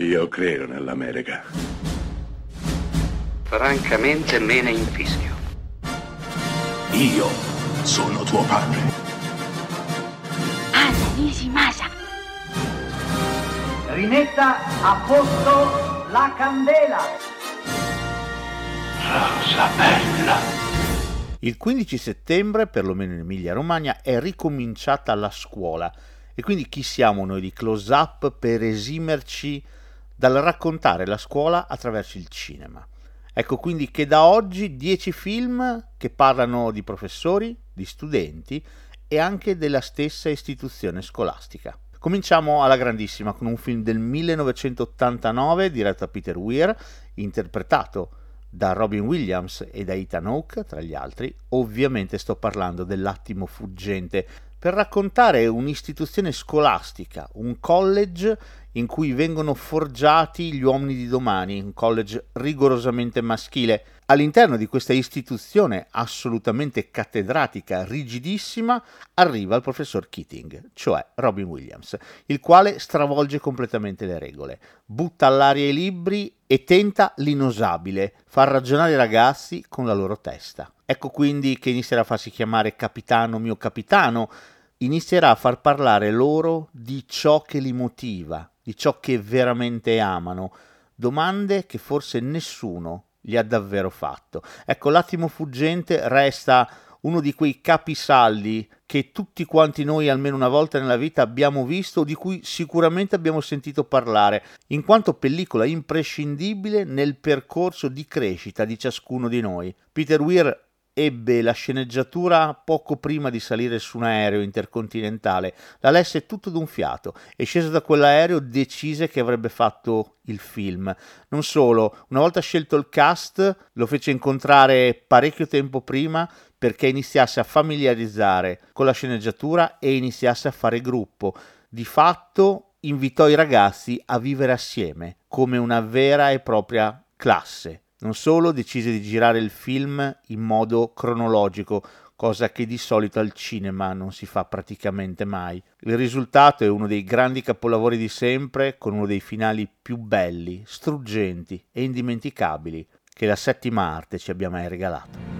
Io credo nell'America. Francamente me ne infischio. Io sono tuo padre. Anna Nishimasa. Rimetta a posto la candela. Rosa bella. Il 15 settembre, perlomeno in Emilia-Romagna, è ricominciata la scuola e quindi chi siamo noi di Close Up per esimerci dal raccontare la scuola attraverso il cinema? Ecco quindi che da oggi 10 film che parlano di professori, di studenti e anche della stessa istituzione scolastica. Cominciamo alla grandissima con un film del 1989 diretto da Peter Weir, interpretato da Robin Williams e da Ethan Hawke, tra gli altri. Ovviamente sto parlando dell'attimo fuggente, per raccontare un'istituzione scolastica, un college in cui vengono forgiati gli uomini di domani, un college rigorosamente maschile. All'interno di questa istituzione assolutamente cattedratica, rigidissima, arriva il professor Keating, cioè Robin Williams, il quale stravolge completamente le regole, butta all'aria i libri e tenta l'inosabile, far ragionare i ragazzi con la loro testa. Ecco quindi che inizierà a farsi chiamare capitano mio capitano, inizierà a far parlare loro di ciò che li motiva, di ciò che veramente amano, domande che forse nessuno gli ha davvero fatto. Ecco, l'attimo fuggente resta uno di quei capisaldi che tutti quanti noi almeno una volta nella vita abbiamo visto di cui sicuramente abbiamo sentito parlare, in quanto pellicola imprescindibile nel percorso di crescita di ciascuno di noi. Peter Weir ebbe la sceneggiatura poco prima di salire su un aereo intercontinentale, la lesse tutto d'un fiato e sceso da quell'aereo decise che avrebbe fatto il film. Non solo, una volta scelto il cast lo fece incontrare parecchio tempo prima perché iniziasse a familiarizzare con la sceneggiatura e iniziasse a fare gruppo. Di fatto invitò i ragazzi a vivere assieme come una vera e propria classe. Non solo decise di girare il film in modo cronologico, cosa che di solito al cinema non si fa praticamente mai. Il risultato è uno dei grandi capolavori di sempre, con uno dei finali più belli, struggenti e indimenticabili che la settima arte ci abbia mai regalato.